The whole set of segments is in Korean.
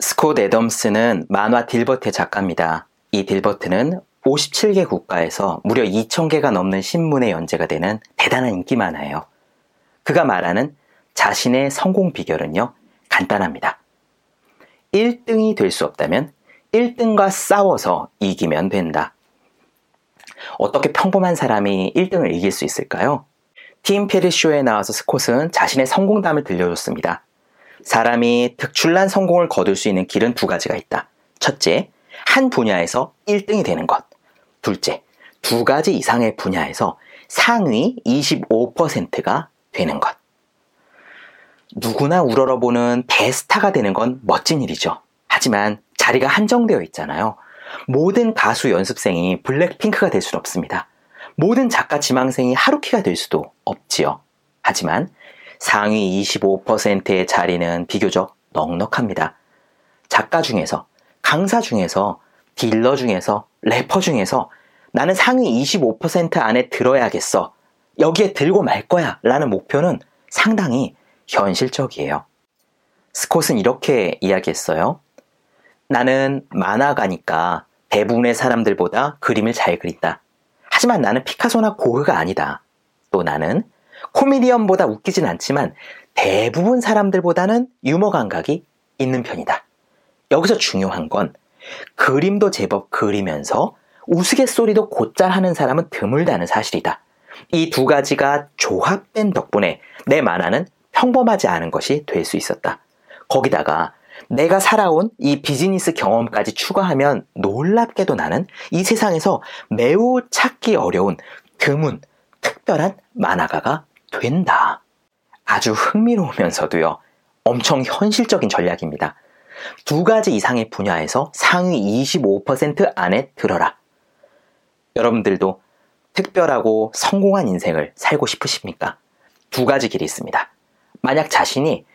스콧 애덤스는 만화 딜버트의 작가입니다. 이 딜버트는 57개 국가에서 무려 2,000개가 넘는 신문에 연재가 되는 대단한 인기 만화예요. 그가 말하는 자신의 성공 비결은요, 간단합니다. 1등이 될 수 없다면 1등과 싸워서 이기면 된다. 어떻게 평범한 사람이 1등을 이길 수 있을까요? 팀 페리쇼에 나와서 스콧은 자신의 성공담을 들려줬습니다. 사람이 특출난 성공을 거둘 수 있는 길은 두 가지가 있다. 첫째, 한 분야에서 1등이 되는 것. 둘째, 두 가지 이상의 분야에서 상위 25%가 되는 것. 누구나 우러러보는 대스타가 되는 건 멋진 일이죠. 하지만 자리가 한정되어 있잖아요. 모든 가수 연습생이 블랙핑크가 될 수는 없습니다. 모든 작가 지망생이 하루키가 될 수도 없지요. 하지만 상위 25%의 자리는 비교적 넉넉합니다. 작가 중에서, 강사 중에서, 딜러 중에서, 래퍼 중에서 나는 상위 25% 안에 들어야겠어. 여기에 들고 말 거야. 라는 목표는 상당히 현실적이에요. 스콧은 이렇게 이야기했어요. 나는 만화가니까 대부분의 사람들보다 그림을 잘 그린다. 하지만 나는 피카소나 고흐가 아니다. 또 나는 코미디언보다 웃기진 않지만 대부분 사람들보다는 유머 감각이 있는 편이다. 여기서 중요한 건 그림도 제법 그리면서 우스갯소리도 곧잘 하는 사람은 드물다는 사실이다. 이 두 가지가 조합된 덕분에 내 만화는 평범하지 않은 것이 될 수 있었다. 거기다가 내가 살아온 이 비즈니스 경험까지 추가하면 놀랍게도 나는 이 세상에서 매우 찾기 어려운 드문 특별한 만화가가 된다. 아주 흥미로우면서도요, 엄청 현실적인 전략입니다. 두 가지 이상의 분야에서 상위 25% 안에 들어라. 여러분들도 특별하고 성공한 인생을 살고 싶으십니까? 두 가지 길이 있습니다. 만약 자신이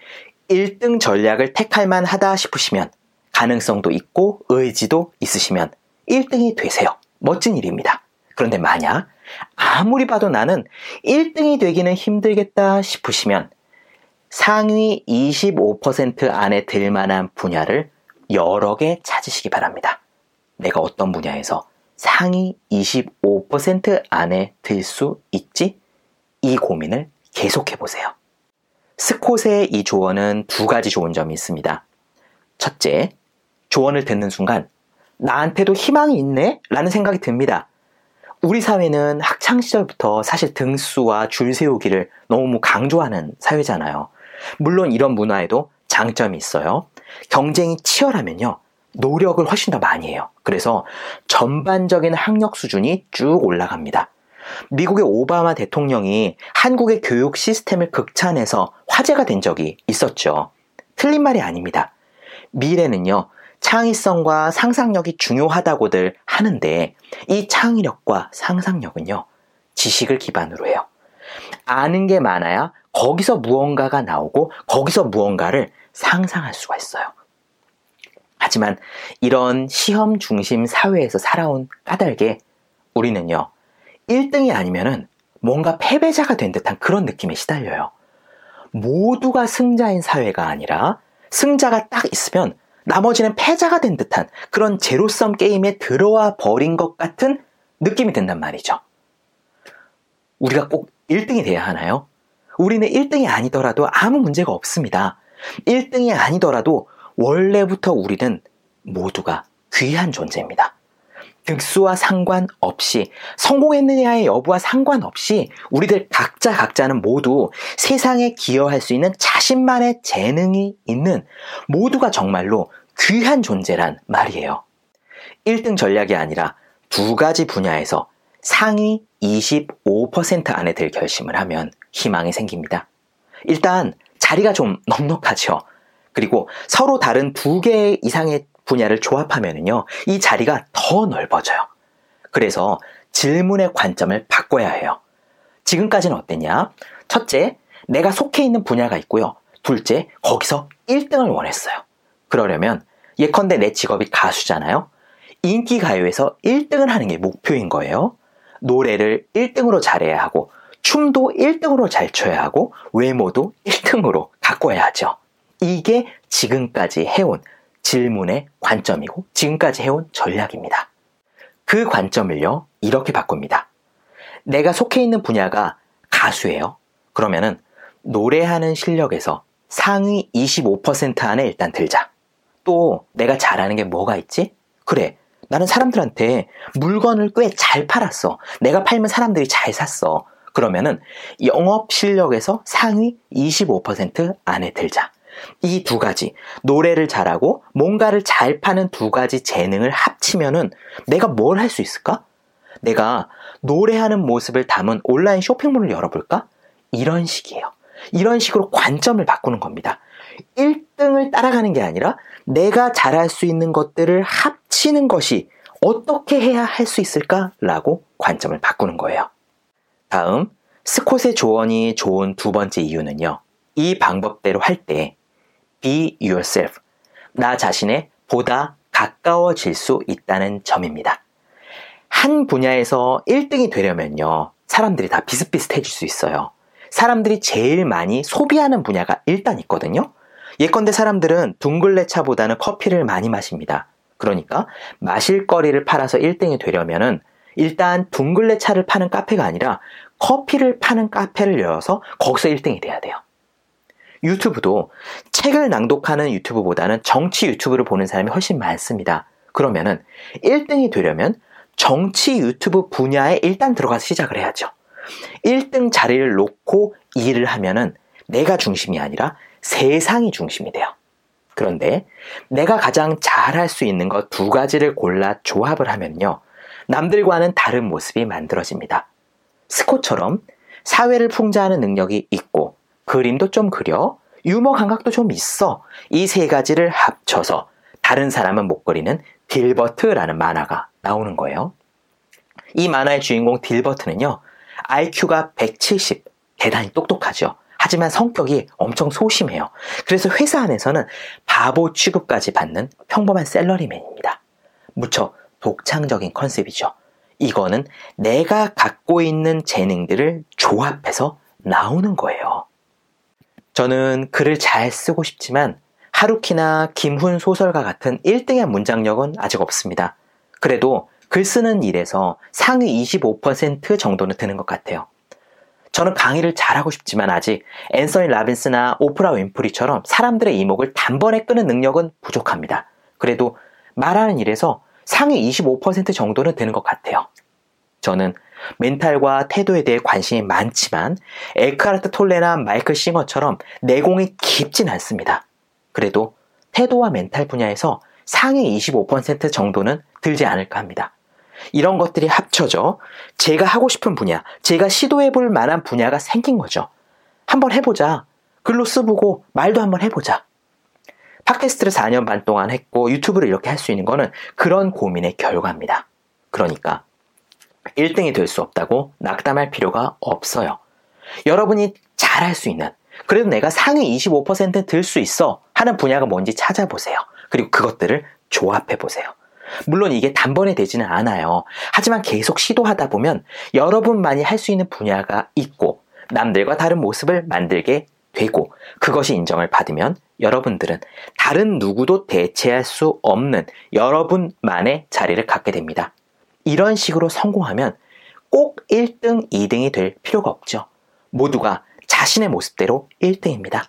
1등 전략을 택할 만 하다 싶으시면 가능성도 있고 의지도 있으시면 1등이 되세요. 멋진 일입니다. 그런데 만약 아무리 봐도 나는 1등이 되기는 힘들겠다 싶으시면 상위 25% 안에 들 만한 분야를 여러 개 찾으시기 바랍니다. 내가 어떤 분야에서 상위 25% 안에 들 수 있지? 이 고민을 계속해 보세요. 스콧의 이 조언은 두 가지 좋은 점이 있습니다. 첫째, 조언을 듣는 순간 나한테도 희망이 있네? 라는 생각이 듭니다. 우리 사회는 학창 시절부터 사실 등수와 줄 세우기를 너무 강조하는 사회잖아요. 물론 이런 문화에도 장점이 있어요. 경쟁이 치열하면요. 노력을 훨씬 더 많이 해요. 그래서 전반적인 학력 수준이 쭉 올라갑니다. 미국의 오바마 대통령이 한국의 교육 시스템을 극찬해서 화제가 된 적이 있었죠. 틀린 말이 아닙니다. 미래는요, 창의성과 상상력이 중요하다고들 하는데 이 창의력과 상상력은요, 지식을 기반으로 해요. 아는 게 많아야 거기서 무언가가 나오고 거기서 무언가를 상상할 수가 있어요. 하지만 이런 시험 중심 사회에서 살아온 까닭에 우리는요, 1등이 아니면은 뭔가 패배자가 된 듯한 그런 느낌에 시달려요. 모두가 승자인 사회가 아니라 승자가 딱 있으면 나머지는 패자가 된 듯한 그런 제로섬 게임에 들어와 버린 것 같은 느낌이 든단 말이죠. 우리가 꼭 1등이 돼야 하나요? 우리는 1등이 아니더라도 아무 문제가 없습니다. 1등이 아니더라도 원래부터 우리는 모두가 귀한 존재입니다. 득수와 상관없이 성공했느냐의 여부와 상관없이 우리들 각자 각자는 모두 세상에 기여할 수 있는 자신만의 재능이 있는 모두가 정말로 귀한 존재란 말이에요. 1등 전략이 아니라 두 가지 분야에서 상위 25% 안에 들 결심을 하면 희망이 생깁니다. 일단 자리가 좀 넉넉하죠. 그리고 서로 다른 두 개 이상의 분야를 조합하면요. 이 자리가 더 넓어져요. 그래서 질문의 관점을 바꿔야 해요. 지금까지는 어땠냐? 첫째, 내가 속해 있는 분야가 있고요. 둘째, 거기서 1등을 원했어요. 그러려면 예컨대 내 직업이 가수잖아요. 인기 가요에서 1등을 하는 게 목표인 거예요. 노래를 1등으로 잘해야 하고 춤도 1등으로 잘 춰야 하고 외모도 1등으로 가꿔야 하죠. 이게 지금까지 해온 질문의 관점이고 지금까지 해온 전략입니다. 그 관점을요, 이렇게 바꿉니다. 내가 속해 있는 분야가 가수예요. 그러면은 노래하는 실력에서 상위 25% 안에 일단 들자. 또 내가 잘하는 게 뭐가 있지? 그래. 나는 사람들한테 물건을 꽤 잘 팔았어. 내가 팔면 사람들이 잘 샀어. 그러면은 영업 실력에서 상위 25% 안에 들자. 이 두 가지, 노래를 잘하고 뭔가를 잘 파는 두 가지 재능을 합치면은 내가 뭘 할 수 있을까? 내가 노래하는 모습을 담은 온라인 쇼핑몰을 열어볼까? 이런 식이에요. 이런 식으로 관점을 바꾸는 겁니다. 1등을 따라가는 게 아니라 내가 잘할 수 있는 것들을 합치는 것이 어떻게 해야 할 수 있을까라고 관점을 바꾸는 거예요. 다음, 스콧의 조언이 좋은 두 번째 이유는요. 이 방법대로 할 때 be yourself, 나 자신에 보다 가까워질 수 있다는 점입니다. 한 분야에서 1등이 되려면요. 사람들이 다 비슷비슷해질 수 있어요. 사람들이 제일 많이 소비하는 분야가 일단 있거든요. 예컨대 사람들은 둥글레 차보다는 커피를 많이 마십니다. 그러니까 마실 거리를 팔아서 1등이 되려면은 일단 둥글레 차를 파는 카페가 아니라 커피를 파는 카페를 열어서 거기서 1등이 돼야 돼요. 유튜브도 책을 낭독하는 유튜브보다는 정치 유튜브를 보는 사람이 훨씬 많습니다. 그러면은 1등이 되려면 정치 유튜브 분야에 일단 들어가서 시작을 해야죠. 1등 자리를 놓고 일을 하면은 내가 중심이 아니라 세상이 중심이 돼요. 그런데 내가 가장 잘할 수 있는 것 두 가지를 골라 조합을 하면요. 남들과는 다른 모습이 만들어집니다. 스콧처럼 사회를 풍자하는 능력이 있고 그림도 좀 그려 유머 감각도 좀 있어 이 세 가지를 합쳐서 다른 사람은 못 그리는 딜버트라는 만화가 나오는 거예요. 이 만화의 주인공 딜버트는요 IQ가 170 대단히 똑똑하죠. 하지만 성격이 엄청 소심해요. 그래서 회사 안에서는 바보 취급까지 받는 평범한 셀러리맨입니다. 무척 독창적인 컨셉이죠. 이거는 내가 갖고 있는 재능들을 조합해서 나오는 거예요. 저는 글을 잘 쓰고 싶지만 하루키나 김훈 소설가 같은 1등의 문장력은 아직 없습니다. 그래도 글 쓰는 일에서 상위 25% 정도는 드는 것 같아요. 저는 강의를 잘하고 싶지만 아직 앤서니 라빈스나 오프라 윈프리처럼 사람들의 이목을 단번에 끄는 능력은 부족합니다. 그래도 말하는 일에서 상위 25% 정도는 되는 것 같아요. 저는 멘탈과 태도에 대해 관심이 많지만 에크하르트 톨레나 마이클 싱어처럼 내공이 깊진 않습니다. 그래도 태도와 멘탈 분야에서 상위 25% 정도는 들지 않을까 합니다. 이런 것들이 합쳐져 제가 하고 싶은 분야, 제가 시도해 볼 만한 분야가 생긴 거죠. 한번 해보자. 글로 쓰보고 말도 한번 해보자. 팟캐스트를 4년 반 동안 했고 유튜브를 이렇게 할 수 있는 거는 그런 고민의 결과입니다. 그러니까 1등이 될 수 없다고 낙담할 필요가 없어요. 여러분이 잘할 수 있는 그래도 내가 상위 25%들 수 있어 하는 분야가 뭔지 찾아보세요. 그리고 그것들을 조합해 보세요. 물론 이게 단번에 되지는 않아요. 하지만 계속 시도하다 보면 여러분만이 할 수 있는 분야가 있고 남들과 다른 모습을 만들게 되고 그것이 인정을 받으면 여러분들은 다른 누구도 대체할 수 없는 여러분만의 자리를 갖게 됩니다. 이런 식으로 성공하면 꼭 1등, 2등이 될 필요가 없죠. 모두가 자신의 모습대로 1등입니다.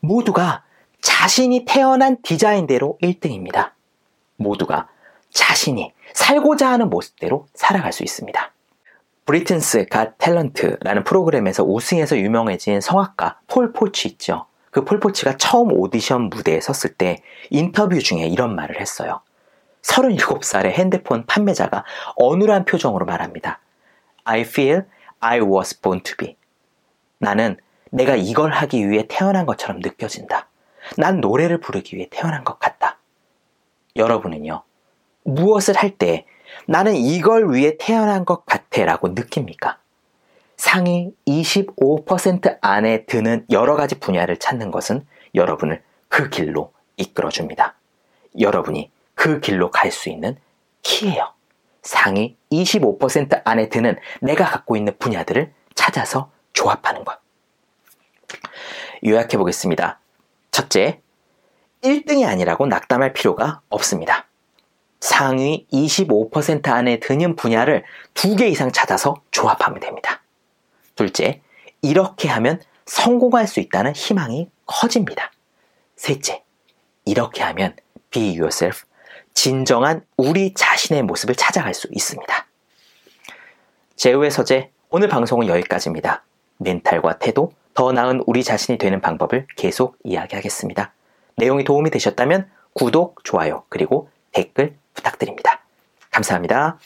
모두가 자신이 태어난 디자인대로 1등입니다. 모두가 자신이 살고자 하는 모습대로 살아갈 수 있습니다. Britain's Got Talent라는 프로그램에서 우승해서 유명해진 성악가 폴 포츠 있죠. 그 폴 포츠가 처음 오디션 무대에 섰을 때 인터뷰 중에 이런 말을 했어요. 37살의 핸드폰 판매자가 어눌한 표정으로 말합니다. I feel I was born to be. 나는 내가 이걸 하기 위해 태어난 것처럼 느껴진다. 난 노래를 부르기 위해 태어난 것 같다. 여러분은요, 무엇을 할 때 나는 이걸 위해 태어난 것 같아 라고 느낍니까? 상위 25% 안에 드는 여러 가지 분야를 찾는 것은 여러분을 그 길로 이끌어 줍니다. 여러분이 그 길로 갈 수 있는 키예요. 상위 25% 안에 드는 내가 갖고 있는 분야들을 찾아서 조합하는 것. 요약해 보겠습니다. 첫째, 1등이 아니라고 낙담할 필요가 없습니다. 상위 25% 안에 드는 분야를 두 개 이상 찾아서 조합하면 됩니다. 둘째, 이렇게 하면 성공할 수 있다는 희망이 커집니다. 셋째, 이렇게 하면 be yourself, 진정한 우리 자신의 모습을 찾아갈 수 있습니다. 제우의 서재, 오늘 방송은 여기까지입니다. 멘탈과 태도, 더 나은 우리 자신이 되는 방법을 계속 이야기하겠습니다. 내용이 도움이 되셨다면 구독, 좋아요, 그리고 댓글 부탁드립니다. 감사합니다.